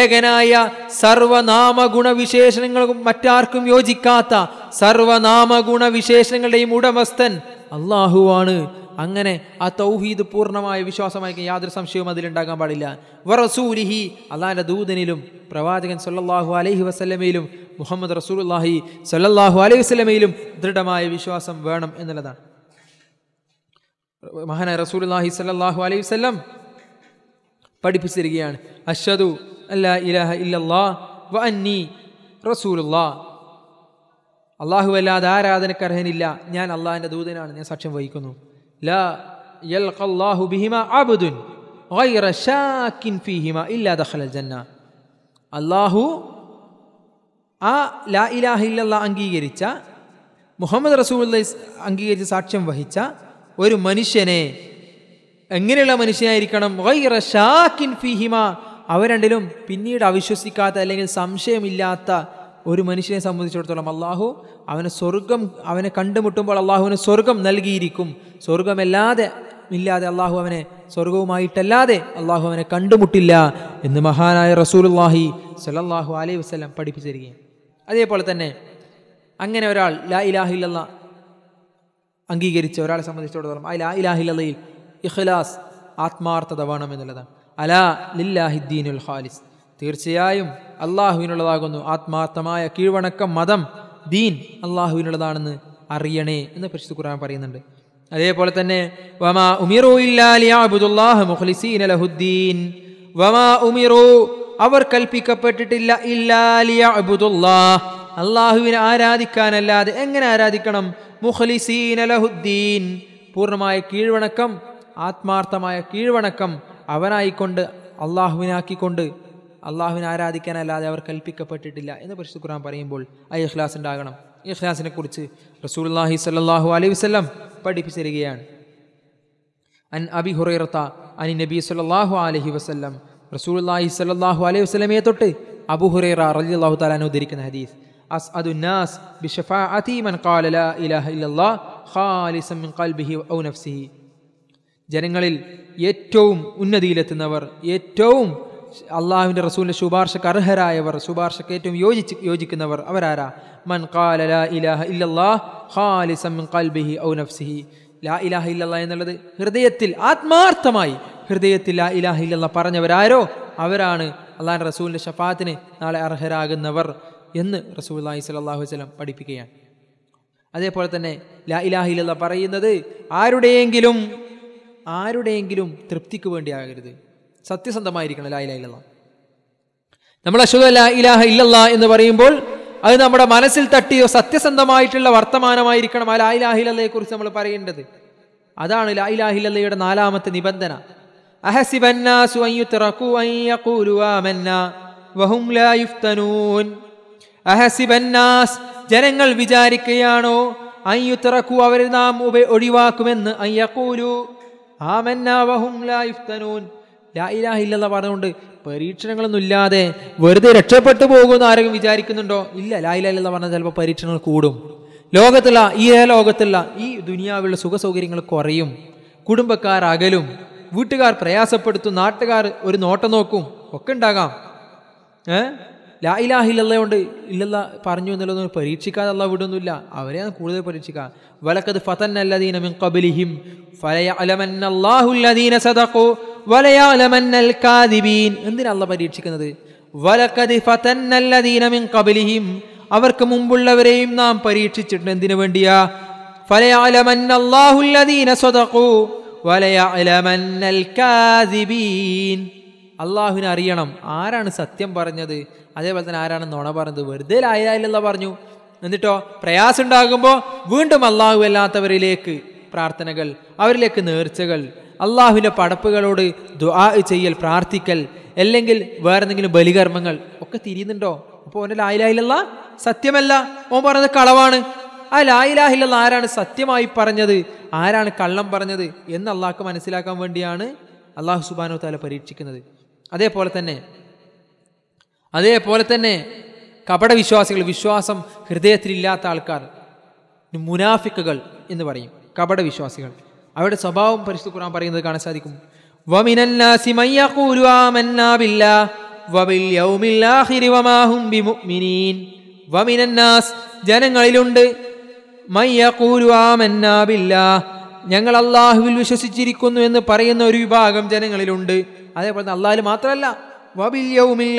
ഏകനായ സർവനാമ ഗുണവിശേഷണങ്ങളും മറ്റാർക്കും യോജിക്കാത്ത സർവനാമ ഗുണവിശേഷണങ്ങളുടെയും ഉടമസ്ഥൻ അള്ളാഹുവാണ് അങ്ങനെ ആ തൗഹീദ് പൂർണമായ വിശ്വാസമായി യാതൊരു സംശയവും അതിലുണ്ടാകാൻ പാടില്ല. വറസൂലിഹി അള്ളാന്റെ ദൂതനിലും പ്രവാചകൻ സല്ലല്ലാഹു അലൈഹി വസ്ലമയിലും മുഹമ്മദ് റസൂലുള്ളാഹി സല്ലല്ലാഹു അലൈഹി വസ്ലമയിലും ദൃഢമായ വിശ്വാസം വേണം എന്നുള്ളതാണ്. മഹാനായ റസൂലുള്ളാഹി സ്വല്ലല്ലാഹു അലൈഹി വസല്ലം പഠിപ്പിച്ചിരിക്കുകയാണ്. അഷദു അല്ലാ ഇലാഹ ഇല്ലല്ലാ വ അന്നി അള്ളാഹു അല്ലാതെ ആരാധനക്കർഹനില്ല ഞാൻ അള്ളാഹിന്റെ ദൂതനാണ്. ഞാൻ സാക്ഷ്യം വഹിക്കുന്നു. ലാ അബ്ദുൻ ഗൈറ ഇല്ലാ അള്ളാഹു ആ ലാ ഇലാഹ ഇല്ലല്ലാ അംഗീകരിച്ച മുഹമ്മദ് റസൂൽ അംഗീകരിച്ച് സാക്ഷ്യം വഹിച്ച ഒരു മനുഷ്യനെ എങ്ങനെയുള്ള മനുഷ്യനായിരിക്കണം? ഷാക്കിൻ ഫിഹിമ. അവ രണ്ടിലും പിന്നീട് അവിശ്വസിക്കാത്ത അല്ലെങ്കിൽ സംശയമില്ലാത്ത ഒരു മനുഷ്യനെ സംബന്ധിച്ചിടത്തോളം അള്ളാഹു അവന് സ്വർഗം അവനെ കണ്ടുമുട്ടുമ്പോൾ അള്ളാഹുവിന് സ്വർഗം നൽകിയിരിക്കും. സ്വർഗമല്ലാതെ ഇല്ലാതെ അള്ളാഹു അവനെ സ്വർഗവുമായിട്ടല്ലാതെ അള്ളാഹു അവനെ കണ്ടുമുട്ടില്ല എന്ന് മഹാനായ റസൂലുല്ലാഹി സല്ലല്ലാഹു അലൈഹി വസല്ലം പഠിപ്പിച്ചിരിക്കുകയും അതേപോലെ തന്നെ അങ്ങനെ ഒരാൾ ലാ ഇലാഹില്ല അംഗീകരിച്ച ഒരാളെ സംബന്ധിച്ചിടത്തോളം ആ ഇലാഹിലയിൽ ഇഖ്ലാസ് ആത്മാർത്ഥത വേണം എന്നുള്ളതാണ്. അലാ ലില്ലാഹിദ്ദീനുൽ ഖാലിസ് തീർച്ചയായും അള്ളാഹുവിനുള്ളതാകുന്നു ആത്മാർത്ഥമായ കീഴ്വണക്കം മതം ദീൻ അള്ളാഹുവിനുള്ളതാണെന്ന് അറിയണേ എന്ന് പരിശുദ്ധ ഖുർആൻ പറയുന്നുണ്ട്. അതേപോലെ തന്നെ വമാ ഉമിറു ഇല്ലാ ലിയഅബ്ദുല്ലാഹ മുഖ്ലിസീന ലഹുദ്ദീൻ വമാ ഉമിറു അവർ കൽപ്പിക്കപ്പെട്ടിട്ടില്ല ഇല്ലാ ലിയഅബ്ദുല്ലാഹ് അള്ളാഹുവിനെ ആരാധിക്കാനല്ലാതെ എങ്ങനെ ആരാധിക്കണം മുഖ്ലിസീന ലഹുദ്ദീൻ പൂർണമായ കീഴ്വണക്കം ആത്മാർത്ഥമായ കീഴ്വണക്കം അവനായിക്കൊണ്ട് അള്ളാഹുവിനാക്കിക്കൊണ്ട് അള്ളാഹുവിനെ ആരാധിക്കാനല്ലാതെ അവർ കൽപ്പിക്കപ്പെട്ടിട്ടില്ല എന്ന് പരിശുദ്ധ ഖുർആൻ പറയുമ്പോൾ ആ ഇഖ്ലാസ് ഉണ്ടാകണം. ഇഖ്ലാസിനെ കുറിച്ച് റസൂൽഹി സ്വല്ലല്ലാഹു അലൈഹി വസ്ലം പഠിപ്പിച്ചു തരികയാണ് അൻ അബി ഹുറൈറത്ത അനി നബി സല്ലാഹു അലഹി വസ്ലം റസൂലുള്ളാഹി സ്വല്ലല്ലാഹു അലൈഹി വസ്ലമയെ തൊട്ട് അബു ഹുറൈറ റളിയല്ലാഹു തആല ഉദ്ധരിക്കുന്ന ഹദീസ്. അസ്അദു الناس بشفاعتي من قال لا اله الا الله خالصا من قلبه او نفسه ജനങ്ങളിൽ ഏറ്റവും ഉന്നതിയിലെത്തുന്നവർ ഏറ്റവും അള്ളാഹുവിൻ്റെ റസൂലിൻ്റെ ശുപാർശക്ക് അർഹരായവർ ശുപാർശക്ക് ഏറ്റവും യോജിച്ച് യോജിക്കുന്നവർ അവരാരാ മൻ ഖാല ലാ ഇലാഹ ഇല്ലല്ലാഹ് ഖാലിസൻ മിൻ ഖൽബിഹി ഔ നഫ്സിഹി ലാ ഇലാഹ ഇല്ലല്ലാ എന്നുള്ളത് ഹൃദയത്തിൽ ആത്മാർത്ഥമായി ഹൃദയത്തിൽ ലാ ഇലാഹ ഇല്ലല്ലാ പറഞ്ഞവരാരോ അവരാണ് അള്ളാഹ് റസൂലിൻ്റെ ഷഫാത്തിന് നാളെ അർഹരാകുന്നവർ എന്ന് സ്വല്ലല്ലാഹു അലൈഹി വസല്ലം പഠിപ്പിക്കുകയാണ്. അതേപോലെ തന്നെ ലാ ഇലാഹ ഇല്ലല്ലാ പറയുന്നത് ആരുടെയെങ്കിലും ആരുടെയെങ്കിലും തൃപ്തിക്ക് വേണ്ടിയാകരുത് സത്യസന്ധമായിരിക്കണം ലാ ഇലാഹ ഇല്ലല്ലാ നമ്മൾ അശ്വത ലാ ഇലാഹ ഇല്ലല്ല എന്ന് പറയുമ്പോൾ അത് നമ്മുടെ മനസ്സിൽ തട്ടിയോ സത്യസന്ധമായിട്ടുള്ള വർത്തമാനമായിരിക്കണം ആ ലാ ഇലാഹ ഇല്ലല്ലയെ കുറിച്ച് നമ്മൾ പറയേണ്ടത്. അതാണ് ലാ ഇലാഹ ഇല്ലല്ലയുടെ നാലാമത്തെ നിബന്ധന. അഹസിബന്നു അൻ യുത്രകു അൻ യഖൂലു വഹും ലാ യുഫ്തനൂൻ. അഹസിബന്നാസ് ജനങ്ങൾ വിചാരിക്കുകയാണോ? അയ്യുത്തറക്കു അവരെ നാം ഉപ ഒഴിവാക്കുമെന്ന് അയ്യക്കൂലു. ആമന്നാവഹും ആമന്നാ വഹും ലാ ഇല്ലല്ലാ പറഞ്ഞുകൊണ്ട് പരീക്ഷണങ്ങളൊന്നും ഇല്ലാതെ വെറുതെ രക്ഷപ്പെട്ടു പോകുമെന്ന് ആരെങ്കിലും വിചാരിക്കുന്നുണ്ടോ? ഇല്ല ലാ ഇല്ലല്ലാ പറഞ്ഞാൽ ചിലപ്പോൾ പരീക്ഷണങ്ങൾ കൂടും. ലോകത്തുള്ള ഈ ലോകത്തുള്ള ഈ ദുനിയാവിലുള്ള സുഖ സൗകര്യങ്ങൾ കുറയും. കുടുംബക്കാർ അകലും. വീട്ടുകാർ പ്രയാസപ്പെടുത്തും. നാട്ടുകാർ ഒരു നോട്ടം നോക്കും. ഒക്കെ ഉണ്ടാകാം. ഏ? ലാ ഇലാഹ ഇല്ലല്ല പറഞ്ഞു എന്നുള്ളതൊന്നും പരീക്ഷിക്കാതെ അല്ല വിടുന്നില്ല. അവരെയാണ് കൂടുതൽ പരീക്ഷിക്കുക വലക്കത് ഫതന്നല്ലദീന മിൻ ഖബലിഹിം ഫലയഅലമന്നല്ലാഹുല്ലദീന സദഖു വലയഅലമന്നൽ കാദിബീൻ. എന്തിനാ അല്ല പരീക്ഷിക്കുന്നത്? വലക്കത് ഫതന്നല്ലദീന മിൻ ഖബലിഹിം. അവർക്ക് മുമ്പുള്ളവരെയും നാം പരീക്ഷിച്ചിട്ടുണ്ട്. എന്തിനു വേണ്ടിയാ? ഫലയഅലമന്നല്ലാഹുല്ലദീന സദഖു വലയഅലമന്നൽ കാദിബീൻ. അള്ളാഹുവിനെ അറിയണം. ആരാണ് സത്യം പറഞ്ഞത്? അതേപോലെ തന്നെ ആരാണ് നുണ പറഞ്ഞത്? വെറുതെ ലായില്ല പറഞ്ഞു. എന്നിട്ടോ പ്രയാസം ഉണ്ടാകുമ്പോൾ വീണ്ടും അള്ളാഹു അല്ലാത്തവരിലേക്ക് പ്രാർത്ഥനകൾ അവരിലേക്ക് നേർച്ചകൾ അള്ളാഹുവിന്റെ പടപ്പുകളോട് ദുആ ചെയ്യൽ പ്രാർത്ഥിക്കൽ അല്ലെങ്കിൽ വേറെന്തെങ്കിലും ബലികർമ്മങ്ങൾ ഒക്കെ തിരിയുന്നുണ്ടോ? അപ്പോൾ ഓന്റെ ലായിലായില്ല സത്യമല്ല. ഓൻ പറഞ്ഞത് കളവാണ്. ആ ലായിലാഹില്ല ആരാണ് സത്യമായി പറഞ്ഞത്? ആരാണ് കള്ളം പറഞ്ഞത്? എന്ന് അള്ളാഹ്ക്ക് മനസ്സിലാക്കാൻ വേണ്ടിയാണ് അള്ളാഹു സുബാനോ താല പരീക്ഷിക്കുന്നത്. അതേപോലെ തന്നെ അതേപോലെ തന്നെ കപടവിശ്വാസികൾ വിശ്വാസം ഹൃദയത്തിലില്ലാത്ത ആൾക്കാർ മുനാഫിക്കുകൾ എന്ന് പറയും കപടവിശ്വാസികൾ. അവരുടെ സ്വഭാവം പരിശുദ്ധ ഖുർആൻ പറയുന്നത് കാണാൻ സാധിക്കും. ജനങ്ങളിലുണ്ട്. ഞങ്ങൾ അള്ളാഹുവിൽ വിശ്വസിച്ചിരിക്കുന്നു എന്ന് പറയുന്ന ഒരു വിഭാഗം ജനങ്ങളിലുണ്ട്. അതേപോലെ അള്ളാഹിൽ മാത്രമല്ല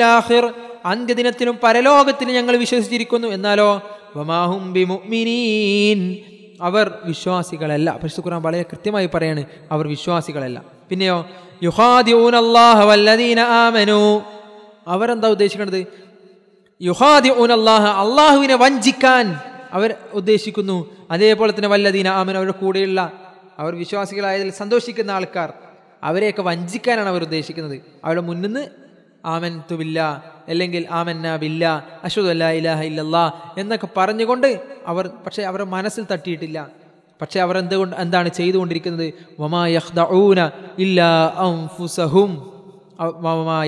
ആഖിർ. അന്ത്യദിനത്തിലും പരലോകത്തിലും ഞങ്ങൾ വിശ്വസിച്ചിരിക്കുന്നു. എന്നാലോ? വമാഹും ബിമുഅ്മിനീൻ. അവർ വിശ്വാസികളല്ല. പരിശുദ്ധ ഖുർആൻ വളരെ കൃത്യമായി പറയാണ്. അവർ വിശ്വാസികളല്ല. പിന്നെയോ? യുഹാദിഊനല്ലാഹ വല്ലദീന ആമനു. അവരെന്താ ഉദ്ദേശിക്കുന്നത് യുഹാദിഊൻ അല്ലാഹ അള്ളാഹുവിനെ വഞ്ചിക്കാൻ അവർ ഉദ്ദേശിക്കുന്നു. അതേപോലെ തന്നെ വല്ലദീന ആമൻ അവരുടെ കൂടെയുള്ള അവർ വിശ്വാസികളായതിൽ സന്തോഷിക്കുന്ന ആൾക്കാർ അവരെയൊക്കെ വഞ്ചിക്കാനാണ് അവർ ഉദ്ദേശിക്കുന്നത്. അവരുടെ മുന്നിൽ നിന്ന് ആമൻ തുബില്ല അല്ലെങ്കിൽ ആമന്ന ബില്ല അഷുദ് അല്ലാ ഇലാഹ ഇല്ലല്ലാ എന്നൊക്കെ പറഞ്ഞുകൊണ്ട് അവർ പക്ഷേ അവരുടെ മനസ്സിൽ തട്ടിയിട്ടില്ല. പക്ഷേ അവർ എന്തുകൊണ്ട് എന്താണ് ചെയ്തുകൊണ്ടിരിക്കുന്നത്? വമാ ഇല്ലാ അൻഫുസഹും വമാ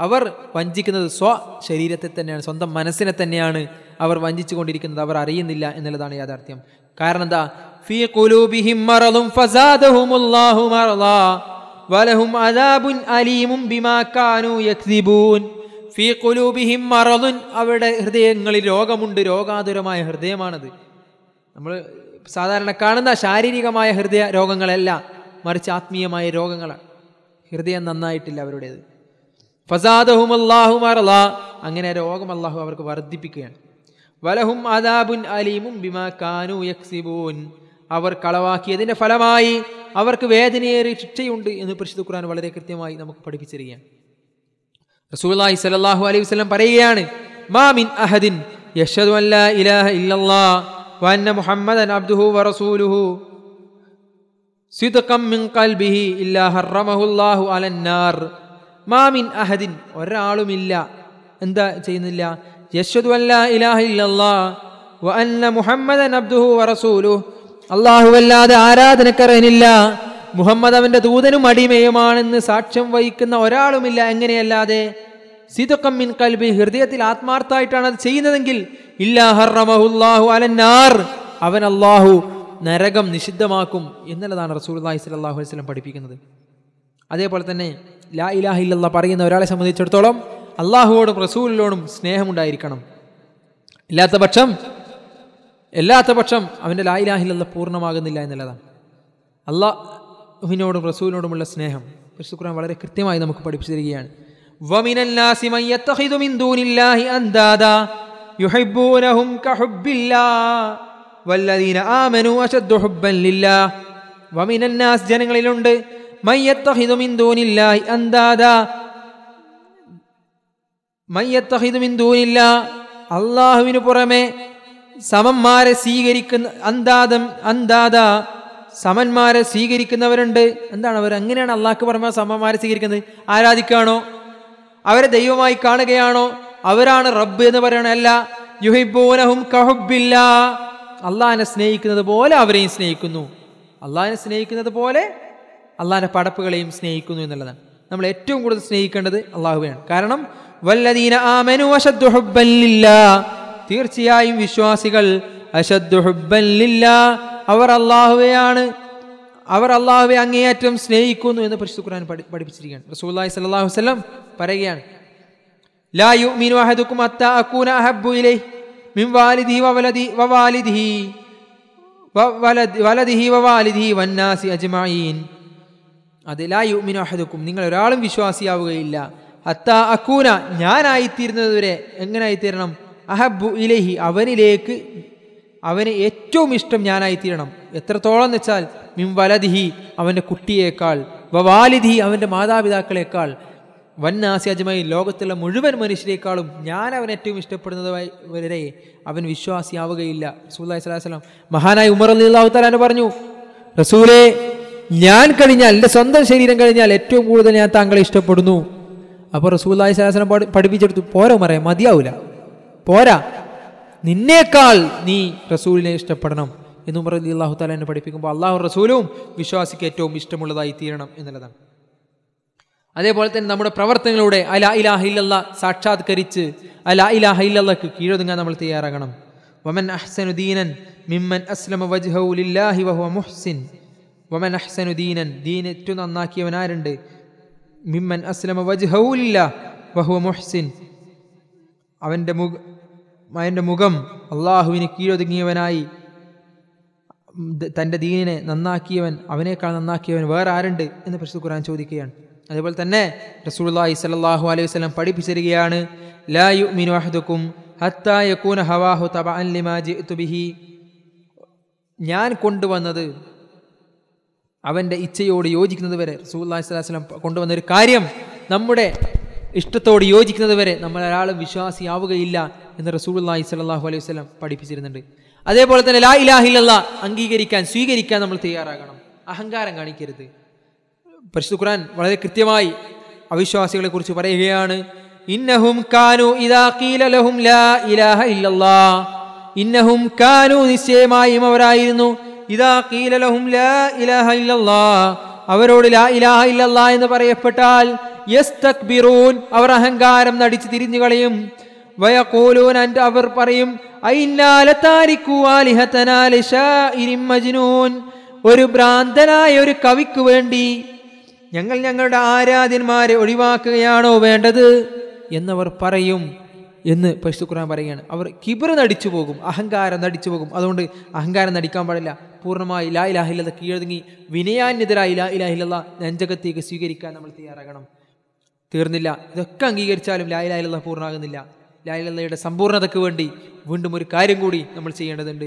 അവർ വഞ്ചിക്കുന്നത് സ്വ ശരീരത്തെ തന്നെയാണ് സ്വന്തം മനസ്സിനെ തന്നെയാണ് അവർ വഞ്ചിച്ചു കൊണ്ടിരിക്കുന്നത് അവർ അറിയുന്നില്ല എന്നുള്ളതാണ് യാഥാർത്ഥ്യം. കാരണം എന്താ? ഫീ ഖുലൂബിഹിം മറലും ഫസാദഹുമുല്ലാഹു മറദാ. വലഹും അദാബുൻ അലീമും ബിമാ കാനൂ യക്സിബൂൻ. ഫീ ഖുലൂബിഹിം മറദുൻ. അവരുടെ ഹൃദയങ്ങളിൽ രോഗമുണ്ട്. രോഗാതുരമായ ഹൃദയമാണത്. നമ്മൾ സാധാരണ കാണുന്ന ശാരീരികമായ ഹൃദയ രോഗങ്ങളല്ല. മറിച്ച് ആത്മീയമായ രോഗങ്ങളാണ്. ഹൃദയം നന്നായിട്ടില്ല അവരുടേത്. ഫസാദഹും അള്ളാഹു മറല അങ്ങനെ രോഗം അള്ളാഹു അവർക്ക് വർദ്ധിപ്പിക്കുകയാണ്. വലഹും അദാബുൻ അലീമും ബിമാ കാനു യക്സിബൂൻ. അവർ കളവാക്കിയതിന്റെ ഫലമായി അവർക്ക് വേദനയേറിയ ശിക്ഷയുണ്ട് എന്ന് പരിശുദ്ധ ഖുർആൻ വളരെ കൃത്യമായി നമുക്ക് പഠിപ്പിച്ചിരിക്കുകയാണ്. റസൂലുള്ളാഹി സ്വല്ലല്ലാഹു അലൈഹി വസല്ലം പറയുകയാണ് മാമിൻ അഹദിൻ യഷദു അൻ ഇലാഹ ഇല്ലല്ലാഹ് വ മുഹമ്മദൻ അബ്ദുഹു വറസൂലുഹു റസൂലുഹു മിൻ ഖൽബിഹി അലന്നാർ മാമിൻ അഹദിൻ ഒരാളുമില്ല. എന്താ ചെയ്യുന്നില്ല? യശ്വദ് അല്ലാ ഇലാഹ ഇല്ലല്ലാഹ് വ അന്ന മുഹമ്മദൻ അബ്ദുഹു വ അല്ലാതെ ആരാധനക്കറനില്ല. മുഹമ്മദ് അവന്റെ ദൂതനും അടിമയുമാണെന്ന് സാക്ഷ്യം വഹിക്കുന്ന ഒരാളുമില്ല എങ്ങനെയല്ലാതെ? സിതുക്കമ്മിൻ മിൻ കൽബി ഹൃദയത്തിൽ ആത്മാർത്ഥമായിട്ടാണ് അത് ചെയ്യുന്നതെങ്കിൽ ഇല്ലാഹർറമഹുല്ലാഹു അലന്നാർ അവൻ അള്ളാഹു നരകം നിഷിദ്ധമാക്കും എന്നുള്ളതാണ് റസൂലുള്ളാഹി സ്വല്ലല്ലാഹു അലൈഹി വസല്ലം പഠിപ്പിക്കുന്നത്. അതേപോലെ തന്നെ ലാ ഇലാഹ ഇല്ലല്ലാഹ് പറയുന്ന ഒരാളെ സംബന്ധിച്ചിടത്തോളം അള്ളാഹുവോടും റസൂലിനോടും സ്നേഹമുണ്ടായിരിക്കണം. ഇല്ലാത്ത പക്ഷം അല്ലാത്ത പക്ഷം അവന്റെ ലായിലാഹിലല്ല പൂർണമാകുന്നില്ല എന്നുള്ളതാണ്. അള്ളാഹുവിനോടും റസൂലിനോടുമുള്ള സ്നേഹം പരിശുക്കുറാൻ വളരെ കൃത്യമായി നമുക്ക് പഠിപ്പിച്ചു തരികയാണ് ജനങ്ങളിലുണ്ട്. അള്ളാഹുവിനു പുറമെ സമന്മാരെ സ്വീകരിക്കുന്ന അന്താദം അന്താദ സമന്മാരെ സ്വീകരിക്കുന്നവരുണ്ട്. എന്താണ് അവർ? അങ്ങനെയാണ് അള്ളാഹ്ക്ക് പറഞ്ഞ സമന്മാരെ സ്വീകരിക്കുന്നത്? ആരാധിക്കുകയാണോ? അവരെ ദൈവമായി കാണുകയാണോ? അവരാണ് റബ്ബ് എന്ന് പറയണല്ല യുഹിബൂനഹും കഹുബില്ല അള്ളാഹിനെ സ്നേഹിക്കുന്നത് പോലെ അവരെയും സ്നേഹിക്കുന്നു. അള്ളാഹിനെ സ്നേഹിക്കുന്നത് പോലെ അള്ളാഹിന്റെ പടപ്പുകളെയും സ്നേഹിക്കുന്നു എന്നുള്ളതാണ്. നമ്മൾ ഏറ്റവും കൂടുതൽ സ്നേഹിക്കേണ്ടത് അള്ളാഹുവിനാണ് കാരണം വല്ലദീന ആമനു അശദ്ദു ഹുബ്ബൻ ലില്ലാ. തീർച്ചയായും വിശ്വാസികൾ അശദ്ദു ഹുബ്ബൻ ലില്ലാ അവർ അള്ളാഹുവെയാണ് അവർ അള്ളാഹുവെ അങ്ങേയറ്റം സ്നേഹിക്കുന്നു എന്ന് പരിശുദ്ധ ഖുർആൻ പഠി പഠിപ്പിച്ചിരിക്കുകയാണ്. റസൂലുള്ളാഹി സ്വല്ലല്ലാഹു അലൈഹി വസല്ലം പറയുകയാണ് ലാ ഇലൈഹി മിൻ വാലിദിഹി വവലദി വവാലിദിഹി വവലദ് വലദിഹി വവാലിദിഹി വന്നാസി അജ്മഈൻ. ലാ നിങ്ങൾ ഒരാളും വിശ്വാസിയാവുകയില്ല. അത്താ അക്കൂന ഞാനായിത്തീരുന്നതുവരെ എങ്ങനെ ആയിത്തീരണം? അഹബ്ബു ഇലഹി അവനിലേക്ക് അവന് ഏറ്റവും ഇഷ്ടം ഞാനായിത്തീരണം. എത്രത്തോളം വെച്ചാൽ മിം വലദിഹി അവന്റെ കുട്ടിയേക്കാൾ വവാലിധി അവന്റെ മാതാപിതാക്കളെക്കാൾ. വന്നാസി അജ്മയി ലോകത്തുള്ള മുഴുവൻ മനുഷ്യരെക്കാളും ഞാൻ അവൻ ഏറ്റവും ഇഷ്ടപ്പെടുന്നത് വരെ അവൻ വിശ്വാസിയാവുകയില്ല. റസൂല്ലാഹി സ്വലാസ്ലാം മഹാനായ ഉമർ അലി അള്ളാഹു പറഞ്ഞു റസൂലെ ഞാൻ കഴിഞ്ഞാൽ എന്റെ സ്വന്തം ശരീരം കഴിഞ്ഞാൽ ഏറ്റവും കൂടുതൽ ഞാൻ താങ്കളെ ഇഷ്ടപ്പെടുന്നു. അപ്പോൾ റസൂല്ലാഹി സ്വലാസ്ലം പഠിപ്പിച്ചെടുത്തു പോരോ മറിയാം മതിയാവൂല. പോരാ. നിന്നേക്കാൾ നീ റസൂലിനെ ഇഷ്ടപ്പെടണം എന്ന് അലി അള്ളാഹു താല എന്നെ പഠിപ്പിക്കുമ്പോൾ അള്ളാഹു റസൂലും വിശ്വാസിക്ക് ഏറ്റവും ഇഷ്ടമുള്ളതായി തീരണം എന്നുള്ളതാണ്. അതേപോലെ തന്നെ നമ്മുടെ പ്രവർത്തനങ്ങളുടെ അല ഇലാഹ ഇല്ലല്ല സാക്ഷാത്കരിച്ച് അല ഇലാഹ ഇല്ലല്ലക്ക് കീഴൊതുങ്ങാൻ നമ്മൾ തയ്യാറാകണം. വമൻ അഹ്സനുദ്ദീനൻ മിമ്മൻ അസ്ലമ വജ്ഹു ലില്ലാഹി വഹുവ മുഹ്സിൻ. വമൻ അഹ്സനുദ്ദീനൻ ദീൻ ഏറ്റവും നന്നാക്കിയവനാരുണ്ട്? മിമ്മൻ അസ്ലമ വജ്ഹു ലില്ലാഹ് വഹുവ മുഹ്സിൻ. അവന്റെ മുഖ അവന്റെ മുഖം അള്ളാഹുവിന് കീഴൊതുങ്ങിയവനായി. തന്റെ ദീനിനെ നന്നാക്കിയവൻ അവനേക്കാൾ നന്നാക്കിയവൻ വേറെ ആരുണ്ട് എന്ന് പരിശുദ്ധ ഖുർആൻ ചോദിക്കുകയാണ്. അതുപോലെ തന്നെ റസൂലുള്ളാഹി സലാഹു അലൈഹി വസ്ലം പഠിപ്പിച്ചിരിക്കുകയാണ് ലാ യുഅ്മിനു അഹദുക്കും ഹത്താ യകൂന ഹവാഹു തബഅൻ ലിമാ തുബിഹി ബിഹി. ഞാൻ കൊണ്ടുവന്നത് അവന്റെ ഇച്ഛയോട് യോജിക്കുന്നത് വരെ റസൂല്ലാഹി സ്വലാസ്ലം കൊണ്ടുവന്ന ഒരു കാര്യം നമ്മുടെ ഇഷ്ടത്തോട് യോജിക്കുന്നത് വരെ നമ്മൾ ഒരാളും വിശ്വാസിയാവുകയില്ല എന്ന് റസൂലുള്ളാഹി സ്വല്ലല്ലാഹു അലൈഹി വസ്ലം പഠിപ്പിച്ചിരുന്നുണ്ട്. അതേപോലെ തന്നെ ലാ ഇലാഹില്ല അംഗീകരിക്കാൻ സ്വീകരിക്കാൻ നമ്മൾ തയ്യാറാകണം. അഹങ്കാരം കാണിക്കരുത്. പരിശുദ്ധ ഖുർആൻ വളരെ കൃത്യമായി അവിശ്വാസികളെ കുറിച്ച് പറയുകയാണ്. ഇന്നഹും കാനു ഇദാ ഖീല ലഹും ലാ ഇലാഹ ഇന്നഹും കാനു നിശ്ചയമായും അവരായിരുന്നു. ഇദാ ഖീല ലഹും ലാ ഇലാഹ ഇല്ലല്ലാ. അവരോട് ലാ ഇലാഹ ഇല്ലല്ലാ എന്ന് പറയപ്പെട്ടാൽ യസ്തക്ബിറൂൻ അവർ അഹങ്കാരം നടിച്ച് തിരിഞ്ഞു കളയും. വയഖൂലൂൻ and അവർ പറയും ഒരു ഭ്രാന്തനായ ഒരു കവിക്ക് വേണ്ടി ഞങ്ങൾ ഞങ്ങളുടെ ആരാധ്യന്മാരെ ഒഴിവാക്കുകയാണോ വേണ്ടത്? എന്നവർ പറയും എന്ന് പരിശുദ്ധ ഖുർആൻ പറയുകയാണ്. അവർ കിബർ നടിച്ചു പോകും അഹങ്കാരം നടിച്ചു പോകും. അതുകൊണ്ട് അഹങ്കാരം നടിക്കാൻ പാടില്ല. പൂർണമായി ലാ ഇലാഹില്ലത കീഴടങ്ങി വിനയാന്യതരായി ലാ ഇലാഹില്ല നെഞ്ചകത്തേക്ക് സ്വീകരിക്കാൻ നമ്മൾ തയ്യാറാകണം. തീർന്നില്ല. ഇതൊക്കെ അംഗീകരിച്ചാലും ലാ ഇലാഹില്ല പൂർണമാകുന്നില്ല. ലാ ഇലയുടെ സമ്പൂർണതയ്ക്ക് വേണ്ടി വീണ്ടും ഒരു കാര്യം കൂടി നമ്മൾ ചെയ്യേണ്ടതുണ്ട്.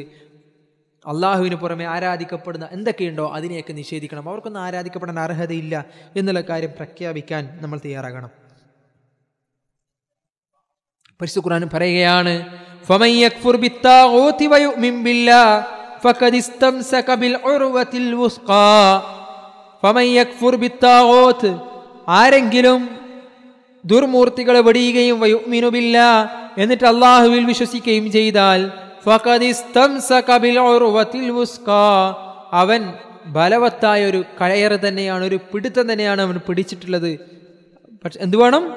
അള്ളാഹുവിന് പുറമെ ആരാധിക്കപ്പെടുന്ന എന്തൊക്കെയുണ്ടോ അതിനെയൊക്കെ നിഷേധിക്കണം. അവർക്കൊന്നും ആരാധിക്കപ്പെടാൻ അർഹതയില്ല എന്നുള്ള കാര്യം പ്രഖ്യാപിക്കാൻ നമ്മൾ തയ്യാറാകണം. പരിശു ഖുറാൻ പറയുകയാണ് ആരെങ്കിലും ദുർമൂർത്തികളെ വടിയുകയും വയുമിനുബില്ല എന്നിട്ട് അള്ളാഹുവിൽ വിശ്വസിക്കുകയും ചെയ്താൽ അവൻ ബലവത്തായ ഒരു കഴയർ തന്നെയാണ് ഒരു പിടുത്തം തന്നെയാണ് അവൻ പിടിച്ചിട്ടുള്ളത്. പക്ഷെ എന്തു വേണം?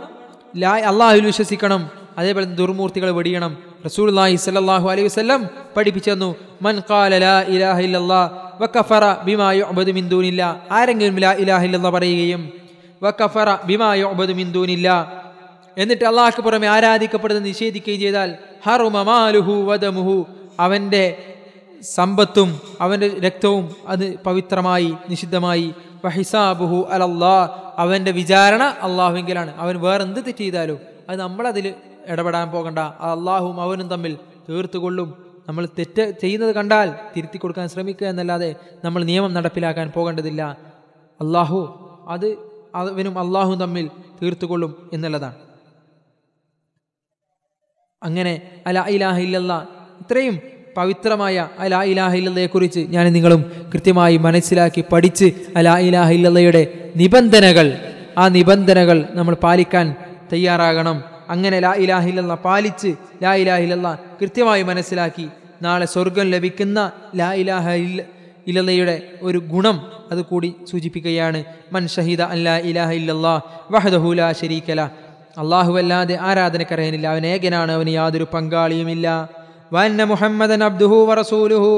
അള്ളാഹുവിൽ വിശ്വസിക്കണം. അതേപോലെ ദുർമൂർത്തികളെ വെടിയണം. റസൂലുള്ളാഹി സ്വല്ലല്ലാഹു അലൈഹി വസ്ലം പഠിപ്പിച്ചെന്നു മൻ ദൂനില്ലാ. ആരെങ്കിലും ലാ പറയുകയും വക്കഫറ ബിമാ യുഅബദു മിൻ ദൂനില്ലാ. എന്നിട്ട് അള്ളാഹ്ക്ക് പുറമെ ആരാധിക്കപ്പെടുന്നത് നിഷേധിക്കുകയും ചെയ്താൽ ഹറുമ മാലുഹു വദമുഹു. അവന്റെ സമ്പത്തും അവന്റെ രക്തവും അത് പവിത്രമായി നിഷിദ്ധമായി. വഹിസാബുഹു അലല്ലാ അവന്റെ വിചാരണ അള്ളാഹുവിങ്കലാണ്. അവൻ വേറെന്ത് തെറ്റ് ചെയ്താലും അത് നമ്മളതിൽ ഇടപെടാൻ പോകണ്ട. അള്ളാഹും അവനും തമ്മിൽ തീർത്തുകൊള്ളും. നമ്മൾ തെറ്റ് ചെയ്യുന്നത് കണ്ടാൽ തിരുത്തി കൊടുക്കാൻ ശ്രമിക്കുക എന്നല്ലാതെ നമ്മൾ നിയമം നടപ്പിലാക്കാൻ പോകേണ്ടതില്ല. അള്ളാഹു അത് അവനും അള്ളാഹു തമ്മിൽ തീർത്തുകൊള്ളും എന്നുള്ളതാണ്. അങ്ങനെ അല ഇലാഹ ഇല്ലല്ല ഇത്രയും പവിത്രമായ അല ഇലാഹ കുറിച്ച് ഞാൻ നിങ്ങളും കൃത്യമായി മനസ്സിലാക്കി പഠിച്ച് അല ഇലാഹ ഇല്ലയുടെ നിബന്ധനകൾ ആ നിബന്ധനകൾ നമ്മൾ പാലിക്കാൻ തയ്യാറാകണം. അങ്ങനെ ലാ ഇലാഹ ഇല്ലല്ല പാലിച്ച് ലാ ഇലാഹ ഇല്ലല്ല കൃത്യമായി മനസ്സിലാക്കി നാളെ സ്വർഗം ലഭിക്കുന്ന ലാ ഇലാഹ ഇലയുടെ ഒരു ഗുണം അതുകൂടി സൂചിപ്പിക്കുകയാണ്. മൻ ഷഹീദ അല്ലാ ഇലാഹ ഇല്ലല്ലാ വഹദഹുല ലാ അള്ളാഹു അല്ലാതെ ആരാധനക്കറിയാനില്ല അവൻ ഏകനാണ് അവന് യാതൊരു പങ്കാളിയുമില്ല. വന്ന മുഹമ്മദൻ അബ്ദുഹു വറസൂലുഹു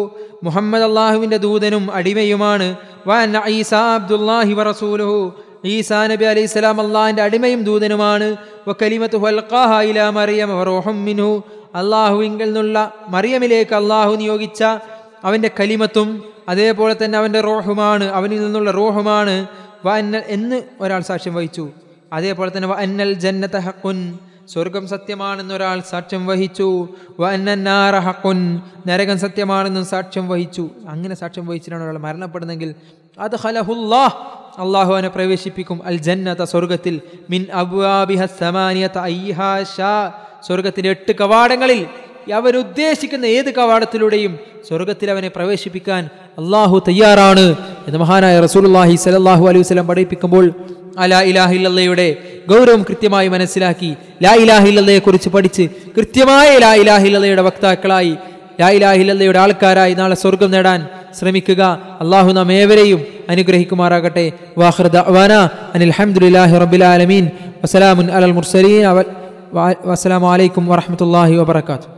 മുഹമ്മദ് അള്ളാഹുവിന്റെ ദൂതനും അടിമയുമാണ്. വന്ന ഈസ അബ്ദുല്ലാഹി വറസൂലുഹു ഈസാ നബി അലൈഹി സ്വലാം അള്ളാഹിന്റെ അടിമയും ദൂതനുമാണ്. മറിയം അള്ളാഹുവിങ്കിൽ നിന്നുള്ള മറിയമിലേക്ക് അള്ളാഹു നിയോഗിച്ച അവന്റെ കലിമത്തും അതേപോലെ തന്നെ അവന്റെ റോഹുമാണ് അവനിൽ നിന്നുള്ള റോഹുമാണ്. വ അന്നൽ എന്ന് ഒരാൾ സാക്ഷ്യം വഹിച്ചു. അതേപോലെ തന്നെ വ അന്നൽ ജന്നത ഹക്കുൻ സ്വർഗം സത്യമാണെന്ന് ഒരാൾ സാക്ഷ്യം വഹിച്ചു. വ അന്നാറ ഹക്കുൻ നരകം സത്യമാണെന്നും സാക്ഷ്യം വഹിച്ചു. അങ്ങനെ സാക്ഷ്യം വഹിച്ചിട്ടാണ് ഒരാൾ മരണപ്പെടുന്നെങ്കിൽ അത് അള്ളാഹു അവനെ പ്രവേശിപ്പിക്കും. അൽ ജന്നത സ്വർഗത്തിൽ മിൻ അബ്വാബിഹ സമാനിയത അയ്ഹാ ഷാ. സ്വർഗത്തിന്റെ എട്ട് കവാടങ്ങളിൽ അവരുദ്ദേശിക്കുന്ന ഏത് കവാടത്തിലൂടെയും സ്വർഗത്തിൽ അവനെ പ്രവേശിപ്പിക്കാൻ അള്ളാഹു തയ്യാറാണ് എന്ന് മഹാനായ റസൂലുള്ളാഹി സലല്ലാഹു അലൈഹി വസല്ലം പഠിപ്പിക്കുമ്പോൾ അലാ ഇലാഹില്ലയുടെ ഗൗരവം കൃത്യമായി മനസ്സിലാക്കി ലാ ഇലാഹില്ലയെ കുറിച്ച് പഠിച്ച് കൃത്യമായ ലാ ഇലാഹില്ലയുടെ വക്താക്കളായി ലാ ഇലാഹില്ലയുടെ ആൾക്കാരായി നാളെ സ്വർഗം നേടാൻ ശ്രമിക്കുക. അള്ളാഹു നാം ഏവരെയും അനുഗ്രഹിക്കുമാറാകട്ടെ. വാഹൃദ അനിൽ ഹംദുലില്ലാഹി വസലാമുൻ അലൽ മുർസലീൻ. വസ്സലാമലൈക്കും വറഹ്മത്തുള്ളാഹി വബറകാതുഹു.